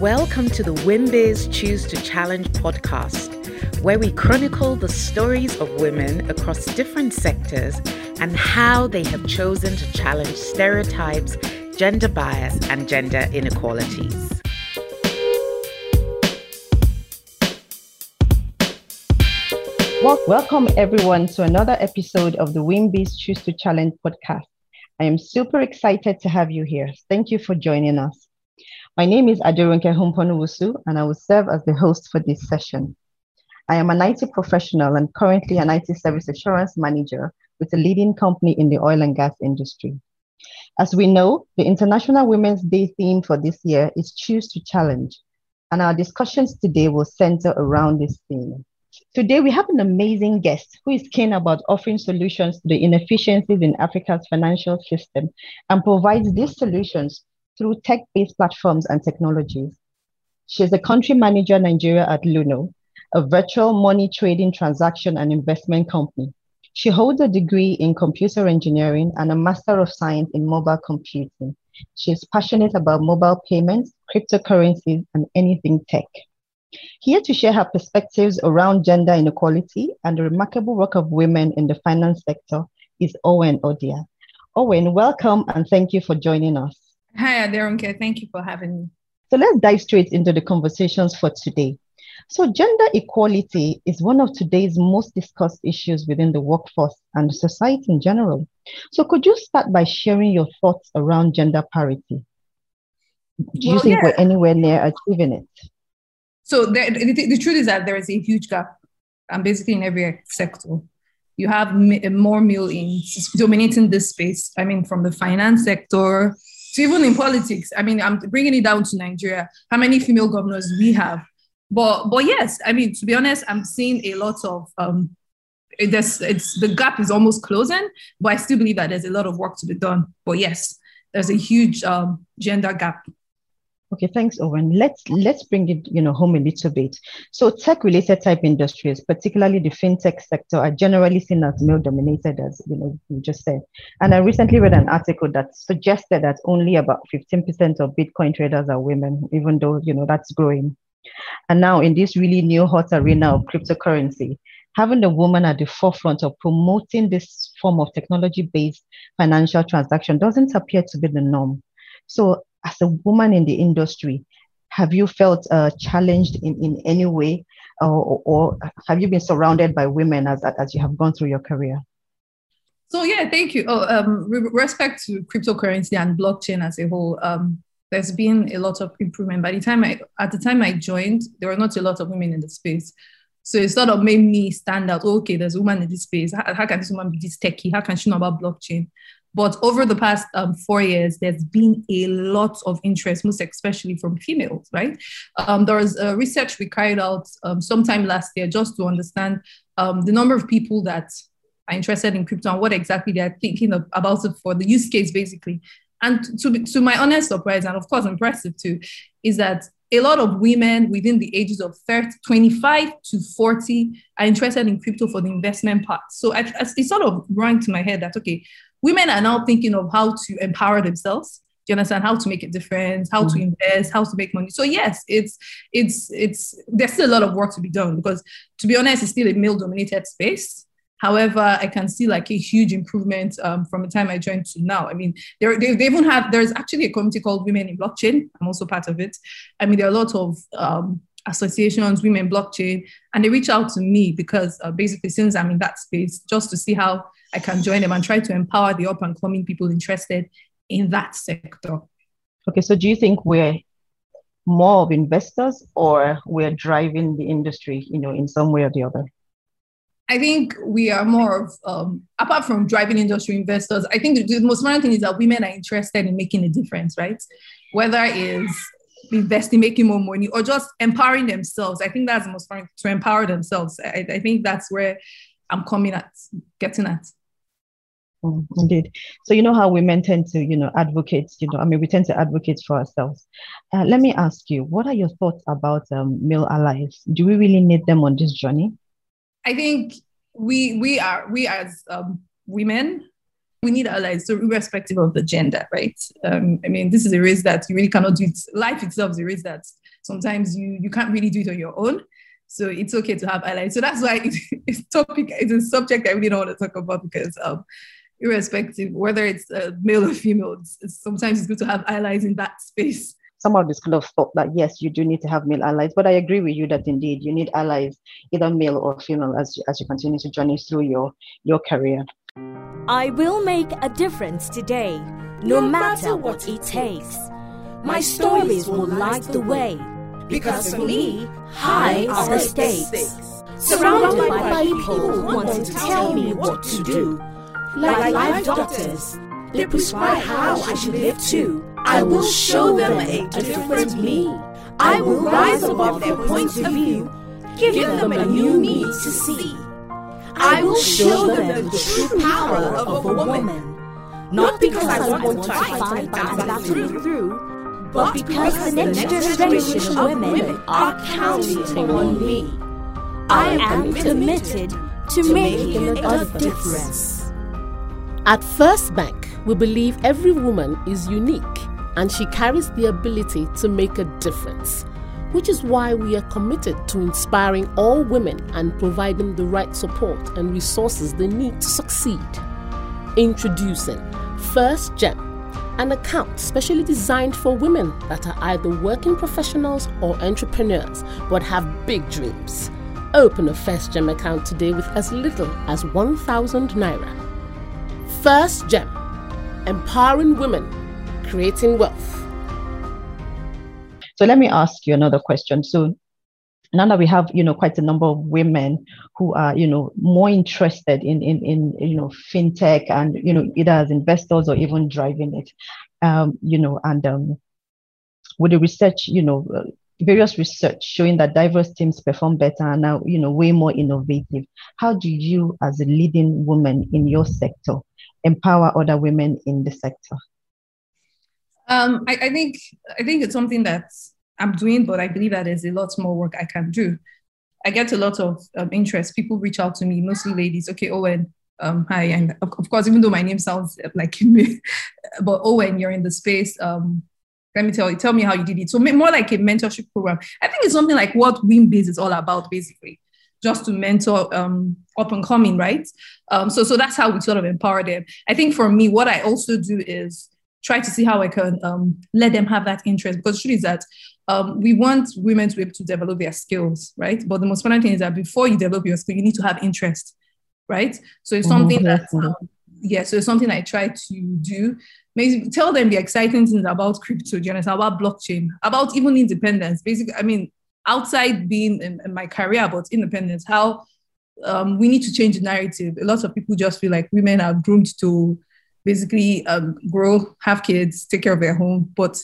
Welcome to the WIMBIZ Choose to Challenge podcast, where we chronicle the stories of women across different sectors and how they have chosen to challenge stereotypes, gender bias, and gender inequalities. Welcome everyone to another episode of the WIMBIZ Choose to Challenge podcast. I am super excited to have you here. Thank you for joining us. My name is Adirunke Humponuwusu, and I will serve as the host for this session. I am an IT professional and currently an IT service assurance manager with a leading company in the oil and gas industry. As we know, the International Women's Day theme for this year is Choose to Challenge, and our discussions today will center around this theme. Today, we have an amazing guest who is keen about offering solutions to the inefficiencies in Africa's financial system and provides these solutions through tech based platforms and technologies. She is a country manager Nigeria at Luno, a virtual money trading transaction and investment company. She holds a degree in computer engineering and a Master of Science in mobile computing. She is passionate about mobile payments, cryptocurrencies, and anything tech. Here to share her perspectives around gender inequality and the remarkable work of women in the finance sector is Owen Odia. Owen, welcome and thank you for joining us. Hi, Adirunke. Thank you for having me. So let's dive straight into the conversations for today. So, gender equality is one of today's most discussed issues within the workforce and society in general. So, could you start by sharing your thoughts around gender parity? Do you Well, think yeah. we're anywhere near achieving it? So the, the, the truth is that there is a huge gap, and basically in every sector, you have more male in dominating this space. I mean, from the finance sector to even in politics. I mean, I'm bringing it down to Nigeria. How many female governors we have? But but yes, I mean, to be honest, I'm seeing a lot of um, it- it's the gap is almost closing, but I still believe that there's a lot of work to be done. But yes, there's a huge um, gender gap. Okay, thanks, Owen. Let's let's bring it, you know, home a little bit. So, tech-related type industries, particularly the fintech sector, are generally seen as male-dominated, as you know, you just said. And I recently read an article that suggested that only about 15% of Bitcoin traders are women, even though you know that's growing. And now, in this really new hot arena of cryptocurrency, having a woman at the forefront of promoting this form of technology-based financial transaction doesn't appear to be the norm. So, as a woman in the industry, have you felt uh, challenged in, in any way, or, or have you been surrounded by women as, as you have gone through your career? So yeah, thank you. Oh, um, respect to cryptocurrency and blockchain as a whole, um, there's been a lot of improvement. By the time I, at the time I joined, there were not a lot of women in the space. So it sort of made me stand out. okay, there's a woman in this space. How, how can this woman be this techie? How can she know about blockchain? But over the past um, four years, there's been a lot of interest, most especially from females, right? Um, there was a research we carried out um, sometime last year just to understand um, the number of people that are interested in crypto and what exactly they're thinking of, about it for the use case, basically. And to, to my honest surprise, and of course impressive too, is that a lot of women within the ages of 30, 25 to 40 are interested in crypto for the investment part. So I, I- it sort of rang to my head that, okay, women are now thinking of how to empower themselves. Do you understand how to make a difference, how to Mhm. invest, how to make money? So yes, it's it's it's there's still a lot of work to be done because to be honest, it's still a male-dominated space. However, I can see like a huge improvement um, from the time I joined to now. I mean, there, they, they even have, there's actually a committee called Women in Blockchain. I'm also part of it. I mean, there are a lot of um, associations, Women Blockchain, and they reach out to me because uh, basically, since I'm in that space, just to see how I can join them and try to empower the up and coming people interested in that sector. Okay, so do you think we're more of investors or we're driving the industry, you know, in some way or the other? I think we are more of, um, apart from driving industry investors, I think the, the most important thing is that women are interested in making a difference, right? Whether it's investing, making more money, or just empowering themselves. I think that's the most important to empower themselves. I, I think that's where I'm coming at, getting at. Mm, indeed. So you know how women tend to, you know, advocate, you know, I mean, we tend to advocate for ourselves. Uh, let me ask you, what are your thoughts about um, male allies? Do we really need them on this journey? I think we we are we as um, women we need allies, so irrespective of the gender, right? Um, I mean, this is a race that you really cannot do. It. Life itself is a race that sometimes you you can't really do it on your own. So it's okay to have allies. So that's why it's, it's topic. It's a subject I really don't want to talk about because um, irrespective whether it's uh, male or female, it's, it's, sometimes it's good to have allies in that space. Some of this kind of thought that yes, you do need to have male allies, but I agree with you that indeed you need allies, either male or female, as as you continue to journey through your your career. I will make a difference today, no, no matter what it takes. My stories will light the way, because for me, high are the stakes. Surrounded by people who want to tell me what to do like life doctors. They prescribe how I should live too. I will show them a different me. I will rise above their point of view, give them a new me to see. I will show them the true power of a woman. Not because I want to fight battle through, but because the next generation of women are counting on me. I am committed to making a difference. At First Bank, we believe every woman is unique and she carries the ability to make a difference, which is why we are committed to inspiring all women and providing the right support and resources they need to succeed. Introducing First Gem, an account specially designed for women that are either working professionals or entrepreneurs but have big dreams. Open a First Gem account today with as little as 1,000 naira First gem empowering women, creating wealth. So let me ask you another question. So now that we have you know quite a number of women who are you know more interested in in, in you know fintech and you know either as investors or even driving it um, you know and um, with the research you know uh, various research showing that diverse teams perform better and now you know way more innovative how do you as a leading woman in your sector empower other women in the sector? Um, I, I, think I think it's something that I'm doing, but I believe that there's a lot more work I can do. I get a lot of um, interest. People reach out to me, mostly ladies. Okay, Owen, um, hi, and of, of, course, even though my name sounds like me, but Owen, you're in the space. Um, let me tell you, tell me how you did it. So more like a mentorship program. I think it's something like what WIMBIZ is all about, basically just to mentor um, up and coming, right? Um, so, so that's how we sort of empower them. I think for me, what I also do is try to see how I can um, let them have that interest because the truth is that um, we want women to be able to develop their skills, right? But the most important thing is that before you develop your skill, you need to have interest, right? So it's something mm-hmm. that, um, yeah, so it's something I try to do. Maybe tell them the exciting things about crypto, you understand? About blockchain, about even independence. Basically, I mean, outside being in, in my career about independence, how um, we need to change the narrative. A lot of people just feel like women are groomed to basically um, grow, have kids, take care of their home. But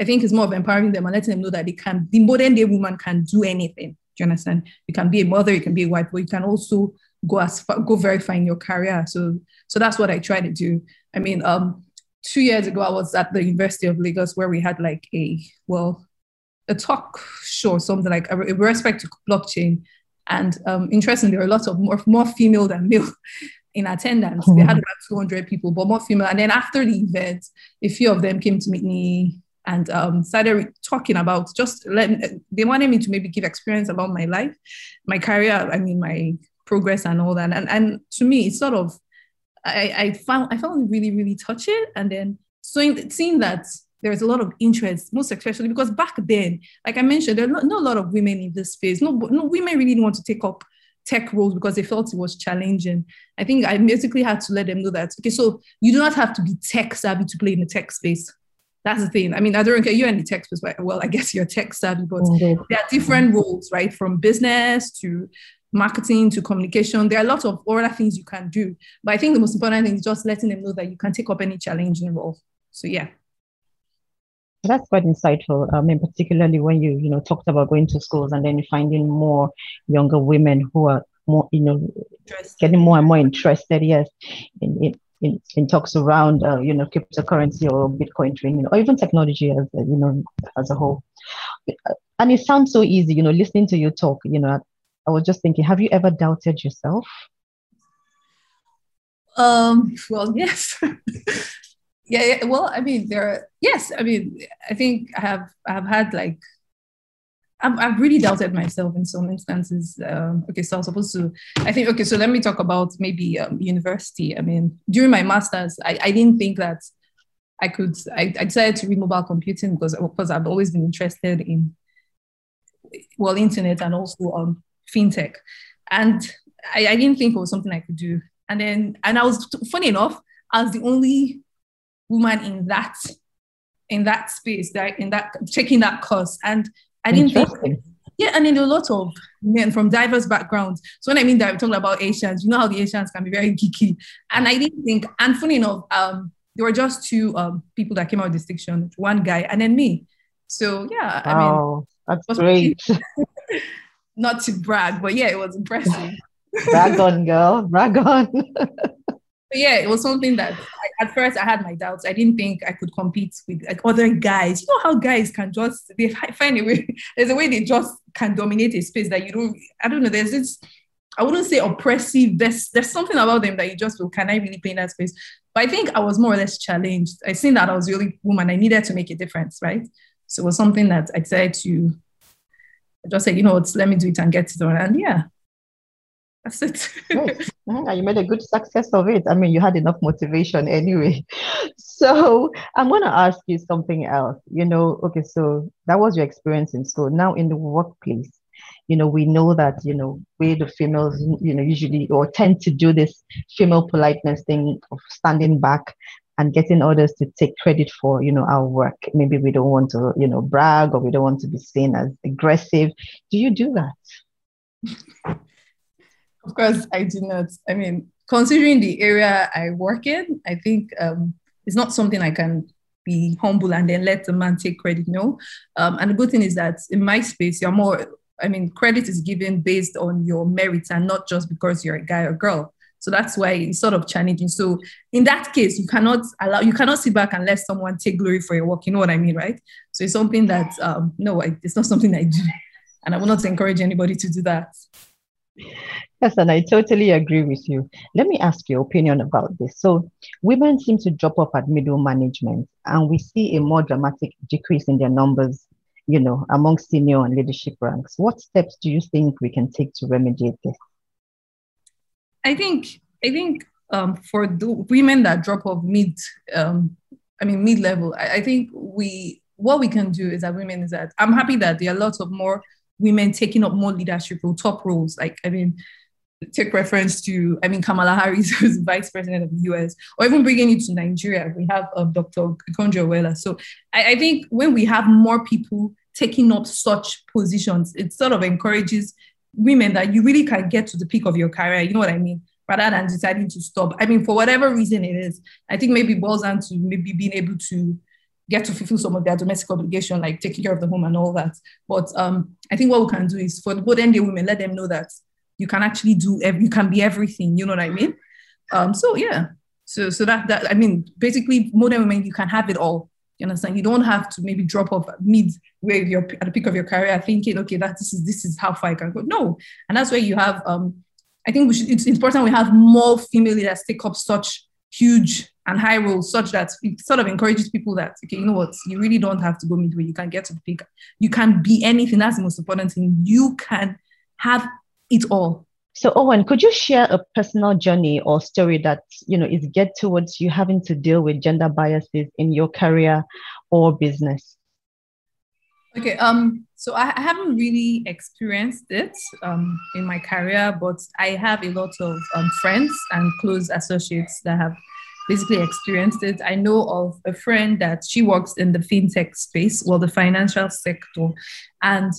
I think it's more of empowering them and letting them know that they can, the modern day woman can do anything. Do you understand? You can be a mother, you can be a wife, but you can also go as far, go very far in your career. So, so that's what I try to do. I mean, um, two years ago, I was at the University of Lagos where we had like a well, a talk show, something like a, respect to blockchain. And um, interestingly, there were a lot of more, more female than male in attendance. Mm-hmm. They had about 200 people, but more female. And then after the event, a few of them came to meet me and um, started talking about just let me, they wanted me to maybe give experience about my life, my career, I mean my progress and all that. And and to me, it's sort of I, I found I found it really really touching. And then seeing seeing that there's a lot of interest, most especially because back then, like I mentioned, there are not, not a lot of women in this space. No, no women really didn't want to take up tech roles because they felt it was challenging. I think I basically had to let them know that, okay, so you do not have to be tech savvy to play in the tech space. That's the thing. I mean, I don't care. You're in the tech space, well, I guess you're tech savvy, but mm-hmm. there are different roles, right? From business to marketing to communication. There are a lot of other things you can do. But I think the most important thing is just letting them know that you can take up any challenging role. So yeah. That's quite insightful. I mean, particularly when you, you know, talked about going to schools and then finding more younger women who are more, you know, getting more and more interested, yes, in, in, in talks around, uh, you know, cryptocurrency or Bitcoin trading, or even technology as, uh, you know, as a whole. And it sounds so easy, you know, listening to you talk, you know, I was just thinking, have you ever doubted yourself? Um, well, yes. Yeah, well i mean there yes i mean i think i have i have had like I've, I've really doubted myself in some instances. Um, okay, so I was supposed to, I think, okay, so let me talk about maybe um, university. I mean, during my master's, I, I didn't think that I could, I, I decided to read mobile computing because, because I've always been interested in, well, internet and also um, fintech. And I, I didn't think it was something I could do. And then, and I was, funny enough, I was the only woman in that in that space, that in that taking that course. And I didn't think yeah, and then a lot of men from diverse backgrounds. So when I mean that, I'm talking about Asians. You know how the Asians can be very geeky, and I didn't think. And funny enough, um, there were just two um, people that came out of distinction. One guy, and then me. So yeah, I mean, that's great. not to brag, but yeah, it was impressive. brag on, girl, brag on. yeah, it was something that I, at first I had my doubts. I didn't think I could compete with like other guys. You know how guys can just they find a way. There's a way they just can dominate a space that you don't. I don't know. There's this. I wouldn't say oppressive. There's there's something about them that you just feel, can I really play in that space? But I think I was more or less challenged. I seen that I was the only woman. I needed to make a difference, right? So it was something that I decided to I just said, you know what, let me do it and get it done. And yeah, that's it. right. You made a good success of it. I mean, you had enough motivation anyway. So I'm going to ask you something else. You know, okay, so that was your experience in school. Now in the workplace, you know, we know that, you know, we the females, you know, usually or tend to do this female politeness thing of standing back and getting others to take credit for, you know, our work. Maybe we don't want to, you know, brag or we don't want to be seen as aggressive. Do you do that? Of course, I do not. I mean, considering the area I work in, I think um, it's not something I can be humble and then let the man take credit. No. Um, and the good thing is that in my space, you're more, I mean, credit is given based on your merits and not just because you're a guy or girl. So that's why it's sort of challenging. So in that case, you cannot allow, you cannot sit back and let someone take glory for your work. You know what I mean, right? So it's something that, um, no, I, it's not something I do. And I will not encourage anybody to do that. Yes, and I totally agree with you. Let me ask your opinion about this. So, women seem to drop off at middle management, and we see a more dramatic decrease in their numbers, you know, among senior and leadership ranks. What steps do you think we can take to remediate this? I think, I think um, for the women that drop off mid, um, I mean mid level, I, I think we what we can do is that women is that I'm happy that there are lots of more women taking up more leadership or top roles. Like, I mean, take reference to, I mean, Kamala Harris, who's vice president of the US, or even bringing it to Nigeria, we have um, Dr. Okonjo So I, I think when we have more people taking up such positions, it sort of encourages women that you really can get to the peak of your career. You know what I mean? Rather than deciding to stop. I mean, for whatever reason it is, I think maybe boils down to maybe being able to get to fulfill some of their domestic obligation, like taking care of the home and all that. But um, I think what we can do is for the modern day women, let them know that you can actually do, you can be everything. You know what I mean? Um, so yeah, so so that that I mean, basically, modern women, you can have it all. You understand? You don't have to maybe drop off mid where you're at the peak of your career, thinking, okay, that this is this is how far I can go. No, and that's where you have. Um, I think we should, it's important we have more female leaders take up such huge and high roles such that it sort of encourages people that okay you know what? You really don't have to go midway. You can get to the peak. You can be anything. That's the most important thing. You can have it all. So owen could you share a personal journey or story that you know is get towards you having to deal with gender biases in your career or business? Okay um so i, I haven't really experienced it um, in my career but i have a lot of um, friends and close associates that have basically experienced it. I know of a friend that she works in the fintech space, well, the financial sector, and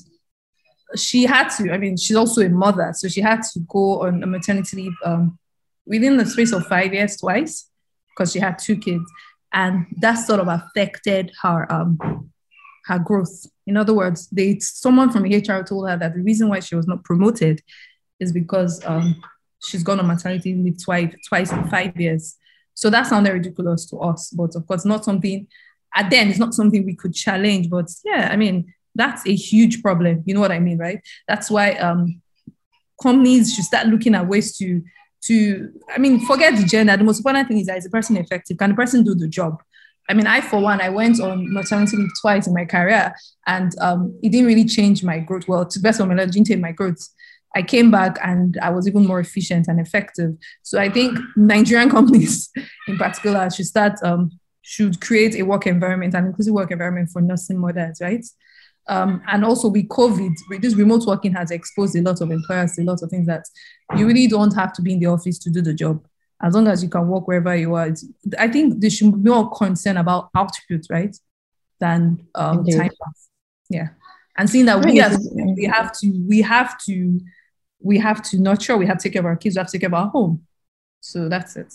she had to. I mean, she's also a mother, so she had to go on a maternity leave um, within the space of five years twice because she had two kids, and that sort of affected her um, her growth. In other words, they someone from HR told her that the reason why she was not promoted is because um, she's gone on maternity leave twice twice in five years so that sounded ridiculous to us, but of course, not something, at then it's not something we could challenge. But yeah, I mean, that's a huge problem. You know what I mean, right? That's why um, companies should start looking at ways to, to, I mean, forget the gender. The most important thing is that is the person effective? Can the person do the job? I mean, I, for one, I went on maternity leave twice in my career and um, it didn't really change my growth. Well, to best of my knowledge, didn't change my growth. I came back and I was even more efficient and effective. So I think Nigerian companies in particular should start, um, should create a work environment, an inclusive work environment for nursing mothers, right? Um, and also with COVID, this remote working has exposed a lot of employers a lot of things that you really don't have to be in the office to do the job as long as you can work wherever you are. I think they should be more concerned about output, right, than um, time pass. Yeah, and seeing that we as we have to, we have to, we have to nurture, we have to take care of our kids, we have to take care of our home. So that's it.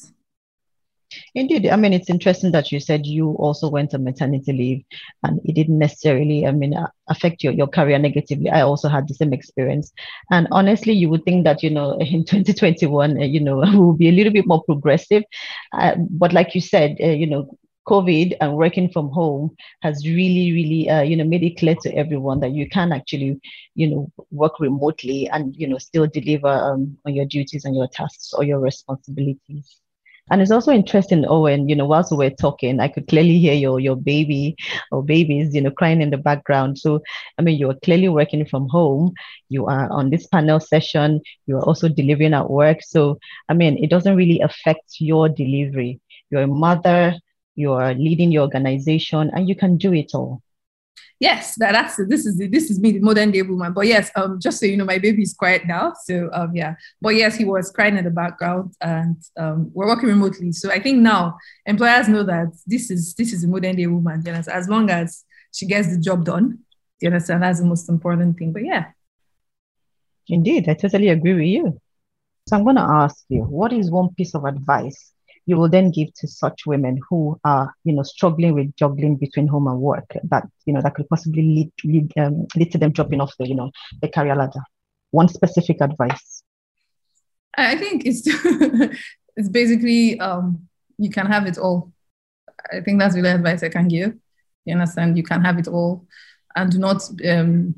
Indeed. I mean, it's interesting that you said you also went on maternity leave and it didn't necessarily, I mean, affect your, your career negatively. I also had the same experience. And honestly, you would think that, you know, in 2021, uh, you know, we'll be a little bit more progressive. Uh, but like you said, uh, you know, COVID and working from home has really, really, uh, you know, made it clear to everyone that you can actually, you know, work remotely and, you know, still deliver um, on your duties and your tasks or your responsibilities. And it's also interesting, Owen, you know, whilst we were talking, I could clearly hear your your baby or babies, you know, crying in the background. So, I mean, you're clearly working from home. You are on this panel session. You are also delivering at work. So, I mean, it doesn't really affect your delivery. You're a mother, you're leading your organization, and you can do it all yes, that, that's this is this is me, the modern day woman. But yes, um, just so you know, my baby is quiet now. So um, yeah. But yes, he was crying in the background, and um, we're working remotely. So I think now employers know that this is this is a modern day woman. You know, as long as she gets the job done, you understand that's the most important thing. But yeah. Indeed, I totally agree with you. So I'm going to ask you, what is one piece of advice you will then give to such women who are, you know, struggling with juggling between home and work that, you know, that could possibly lead, lead, um, lead to them dropping off the, you know, the career ladder? One specific advice. I think it's it's basically um, you can have it all. I think that's really advice I can give. You understand? You can have it all, and do not um,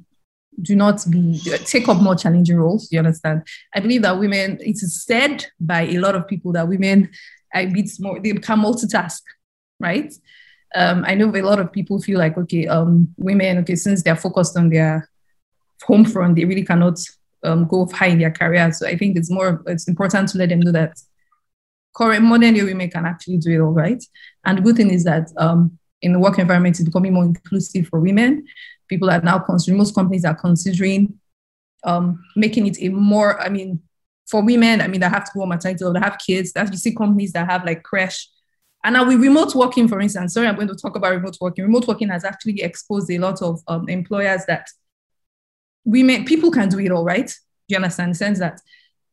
do not be take up more challenging roles. You understand? I believe that women. It is said by a lot of people that women I beat more, they can multitask, right? Um, I know a lot of people feel like, okay, um, women, okay, since they're focused on their home front, they really cannot um, go high in their career. So I think it's more, it's important to let them know that current modern day women can actually do it all right. And the good thing is that um, in the work environment, it's becoming more inclusive for women. People are now considering, most companies are considering um, making it a more, I mean, for women, I mean, that have to go on maternity or that have kids, that you see companies that have like crash. And now with remote working, for instance, sorry, I'm going to talk about remote working. Remote working has actually exposed a lot of um, employers that women, people can do it all, right? Do you understand? the sense that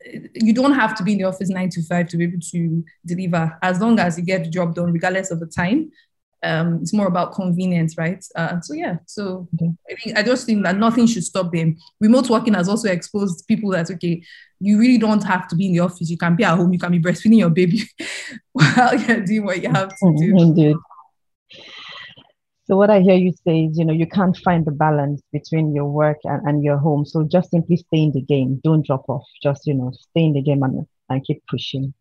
uh, you don't have to be in the office nine to five to be able to deliver as long as you get the job done, regardless of the time um, it's more about convenience, right? Uh, so yeah, so okay. I think I just think that nothing should stop them. Remote working has also exposed people that okay, you really don't have to be in the office. You can be at home. You can be breastfeeding your baby while you're doing what you have to mm-hmm. do. Indeed. So what I hear you say is, you know, you can't find the balance between your work and, and your home. So just simply stay in the game. Don't drop off. Just, you know, stay in the game and, and keep pushing.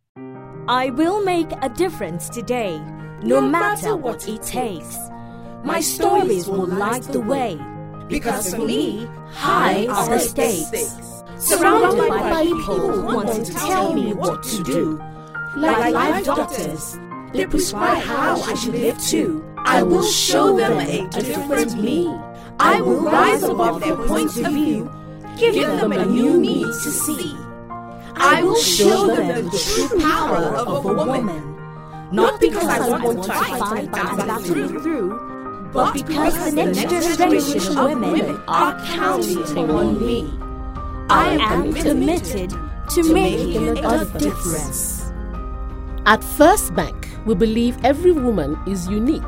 I will make a difference today no matter what it takes. My stories will light the way, because for me, high are the stakes. Surrounded by people who want to tell me what to do, like life doctors, they prescribe how I should live too. I will show them a different me. I will rise above their points of view, give them a new me to see. I will show them the true power of a woman. not because I want to fight and battle through, but because the next generation of women are counting on me. I am committed to making a difference. At First Bank, we believe every woman is unique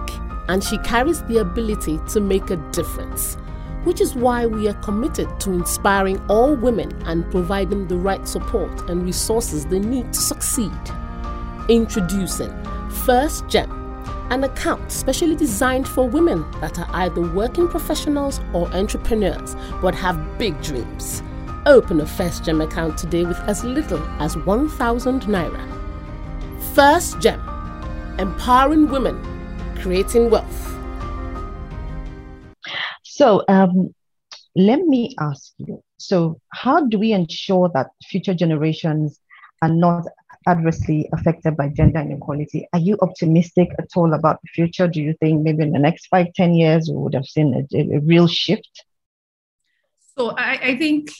and she carries the ability to make a difference, which is why we are committed to inspiring all women and providing the right support and resources they need to succeed. Introducing First Gem, an account specially designed for women that are either working professionals or entrepreneurs but have big dreams. Open a First Gem account today with as little as 1000 naira. First Gem, empowering women, creating wealth. So, um, let me ask you so, how do we ensure that future generations are not adversely affected by gender inequality? Are you optimistic at all about the future? Do you think maybe in the next five, ten years we would have seen a, a real shift? So, I, I think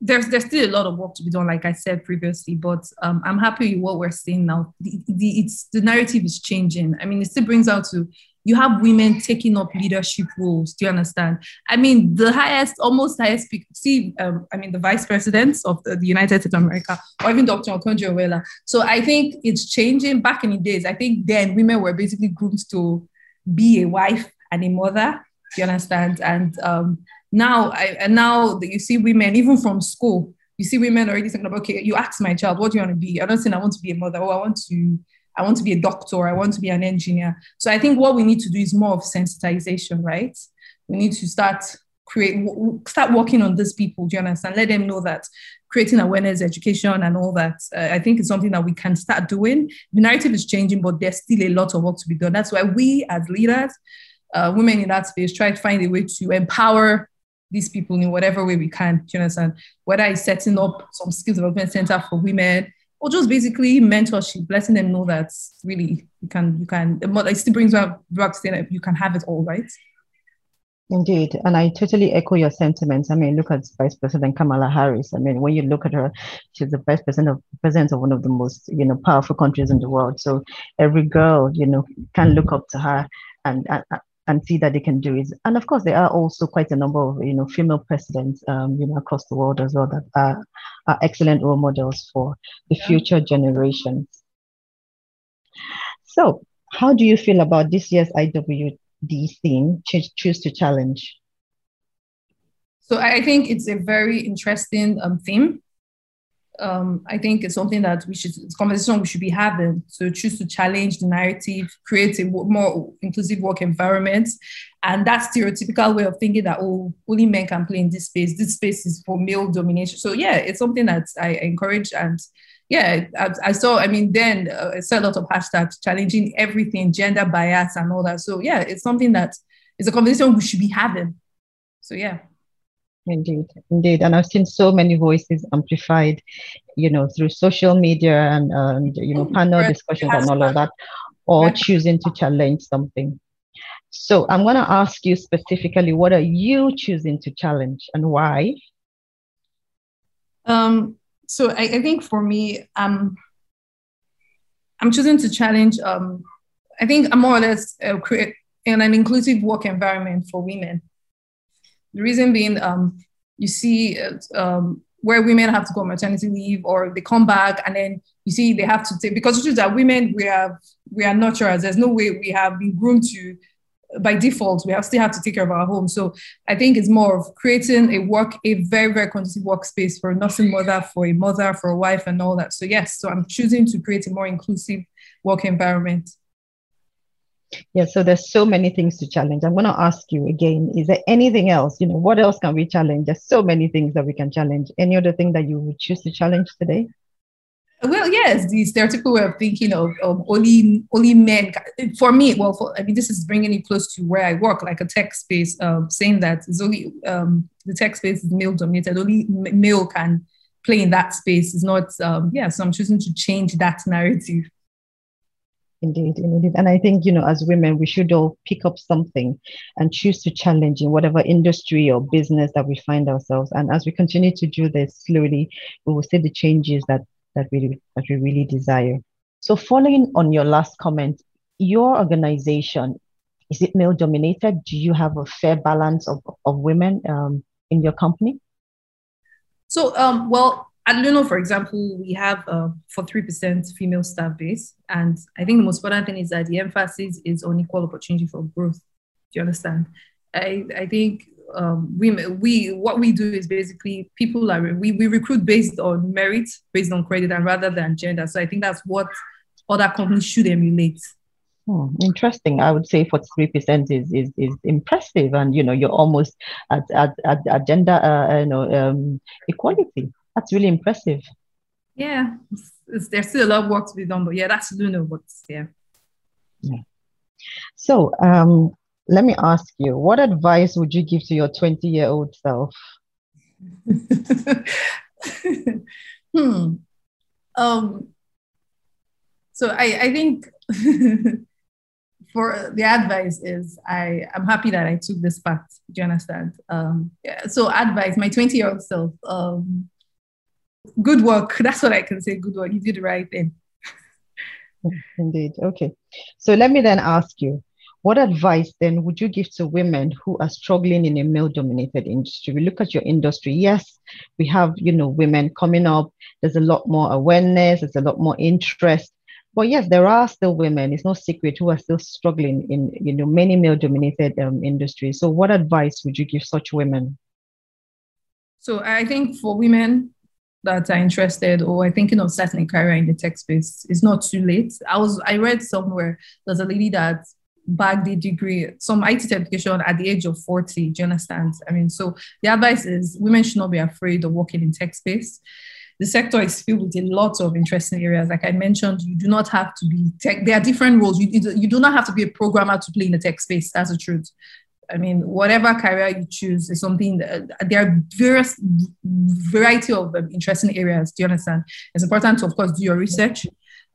there's there's still a lot of work to be done, like I said previously, but um, I'm happy with what we're seeing now. The, the, it's the narrative is changing. I mean, it still brings out to you have women taking up leadership roles. Do you understand? I mean, the highest, almost highest, see, um, I mean, the vice presidents of the, the, United States of America, or even Dr. Okonjo-Iweala. So I think it's changing. Back in the days, I think then women were basically groomed to be a wife and a mother. Do you understand? And um, now, I, and now that you see women, even from school, you see women already thinking about, okay, you ask my child, what do you want to be? I'm not saying I want to be a mother. Oh, I want to, I want to be a doctor. I want to be an engineer. So I think what we need to do is more of sensitization, right? We need to start create, start working on these people. Do you understand? Let them know that creating awareness, education, and all that. Uh, I think it's something that we can start doing. The narrative is changing, but there's still a lot of work to be done. That's why we, as leaders, uh, women in that space, try to find a way to empower these people in whatever way we can. Do you understand? Whether it's setting up some skills development center for women, or just basically mentorship, letting them know that really you can you can. It still brings back to saying that you can have it all, right? Indeed, and I totally echo your sentiments. I mean, look at Vice President Kamala Harris. I mean, when you look at her, she's the vice president of president of one of the most you know powerful countries in the world. So every girl, you know, can look up to her and, and and see that they can do it. And of course, there are also quite a number of you know female presidents, um, you know, across the world as well that are, are excellent role models for the yeah. future generations. So, how do you feel about this year's IWD theme, Choose to Challenge? So, I think it's a very interesting um, theme um, I think it's something that we should, it's conversation we should be having. So choose to challenge the narrative, create a more inclusive work environment. And that stereotypical way of thinking that, oh, only men can play in this space, this space is for male domination. So yeah, it's something that I encourage. And yeah, I, I saw, I mean, then uh, I saw a lot of hashtags challenging everything, gender bias and all that. So yeah, it's something that is a conversation we should be having. So yeah. Indeed, indeed, and I've seen so many voices amplified, you know, through social media and and you know panel discussions and all of that, or choosing to challenge something. So I'm going to ask you specifically, what are you choosing to challenge and why? Um, so I, I think for me, um, I'm choosing to challenge. Um, I think I'm more or less uh, create an inclusive work environment for women. The reason being, um, you see um, where women have to go on maternity leave or they come back and then you see they have to take because it's that women we have we are nurturers. There's no way we have been groomed to by default we have still have to take care of our home. So I think it's more of creating a work a very very conducive workspace for a nursing mother, for a mother, for a wife, and all that. So yes, so I'm choosing to create a more inclusive work environment. Yeah, so there's so many things to challenge. I'm going to ask you again, is there anything else? You know, what else can we challenge? There's so many things that we can challenge. Any other thing that you would choose to challenge today? Well, yes, the stereotypical way of thinking of, of only only men. For me, well, for, I mean, this is bringing it close to where I work, like a tech space, um, saying that it's only um, the tech space is male dominated. Only male can play in that space. Is not, um, yeah. So I'm choosing to change that narrative. Indeed, indeed. And I think, you know, as women, we should all pick up something and choose to challenge in whatever industry or business that we find ourselves. And as we continue to do this slowly, we will see the changes that that we that we really desire. So following on your last comment, your organization, is it male dominated? Do you have a fair balance of, of women um, in your company? So, um, well, at Luno, for example, we have uh, for 3% female staff base. And I think the most important thing is that the emphasis is on equal opportunity for growth. Do you understand? I, I think um, we, we what we do is basically people are we, we recruit based on merit, based on credit, and rather than gender. So I think that's what other companies should emulate. Hmm, interesting. I would say 43% is, is is impressive, and you know you're almost at at, at, at gender uh, you know um, equality. That's really impressive. Yeah, it's, it's, there's still a lot of work to be done, but yeah, that's Luno. But yeah. Yeah. So, um, let me ask you, what advice would you give to your 20 year old self? hmm. Um, so I, I think for the advice is I, I'm happy that I took this path. Do you understand? Um, yeah, so advice, my 20 year old self, um, good work. That's what I can say. Good work. You did the right thing. Indeed. Okay. So let me then ask you, what advice then would you give to women who are struggling in a male dominated industry? We look at your industry. Yes, we have, you know, women coming up. There's a lot more awareness, there's a lot more interest. But yes, there are still women, it's no secret, who are still struggling in, you know, many male dominated um, industries. So what advice would you give such women? So I think for women, that are interested or are thinking of starting a career in the tech space, it's not too late. I was I read somewhere there's a lady that bagged the degree, some IT certification at the age of 40. Do you understand? I mean, so the advice is women should not be afraid of working in tech space. The sector is filled with a lot of interesting areas. Like I mentioned, you do not have to be tech. There are different roles. You, you do not have to be a programmer to play in the tech space. That's the truth. I mean, whatever career you choose is something that there are various variety of um, interesting areas. Do you understand? It's important to, of course, do your research,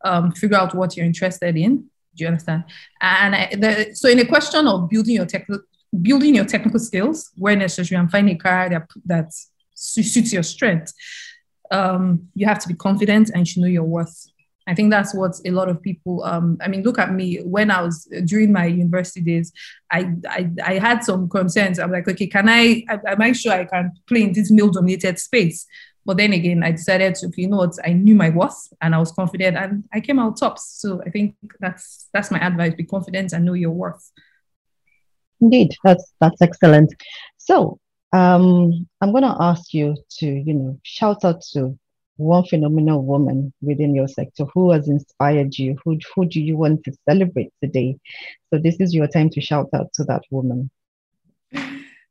um, figure out what you're interested in. Do you understand? And I, the, so, in a question of building your tech, building your technical skills where necessary and finding a career that that suits your strength, um, you have to be confident and you know your worth. I think that's what a lot of people. Um, I mean, look at me. When I was during my university days, I I, I had some concerns. I'm like, okay, can I? Am I sure I can play in this male-dominated space? But then again, I decided to, you know what, I knew my worth and I was confident and I came out tops. So I think that's that's my advice: be confident and know your worth. Indeed, that's that's excellent. So um, I'm going to ask you to, you know, shout out to one phenomenal woman within your sector who has inspired you. Who, who do you want to celebrate today? So this is your time to shout out to that woman.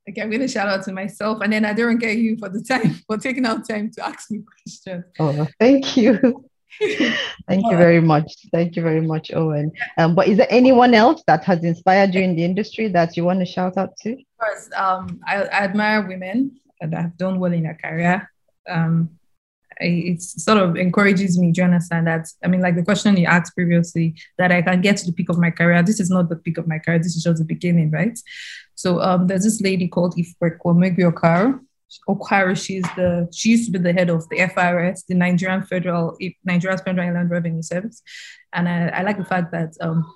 Okay i'm going to shout out to myself and then i don't get you for the time for taking out time to ask me questions. Oh thank you. Thank you very much. Thank you very much owen. Um, but is there anyone else that has inspired you in the industry that you want to shout out to? First, um, I, I admire women that have done well in their career. Um, it sort of encourages me. You understand that? I mean, like the question you asked previously, that I can get to the peak of my career. This is not the peak of my career. This is just the beginning, right? So um, there's this lady called Ifekwamegui Okaru. Okauru, she's the she used to be the head of the FIRS, the Nigerian Federal Nigeria's Federal Inland Revenue Service, and I, I like the fact that um,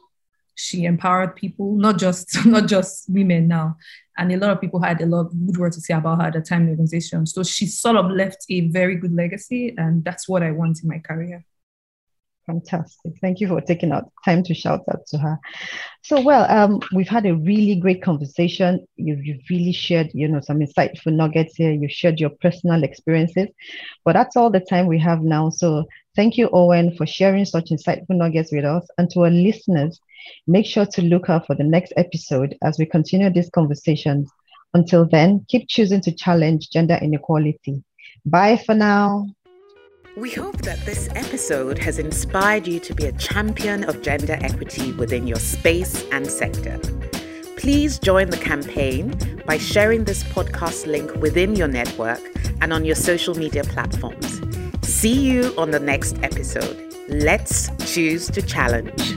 she empowered people, not just not just women now, and a lot of people had a lot of good words to say about her at the time in the organization. So she sort of left a very good legacy, and that's what I want in my career. Fantastic. Thank you for taking out time to shout out to her. So, well, um, we've had a really great conversation. You've, you've really shared, you know, some insightful nuggets here. You shared your personal experiences, but that's all the time we have now. So, thank you, Owen, for sharing such insightful nuggets with us. And to our listeners, Make sure to look out for the next episode as we continue these conversations. Until then, keep choosing to challenge gender inequality. Bye for now. We hope that this episode has inspired you to be a champion of gender equity within your space and sector. Please join the campaign by sharing this podcast link within your network and on your social media platforms. See you on the next episode. Let's choose to challenge.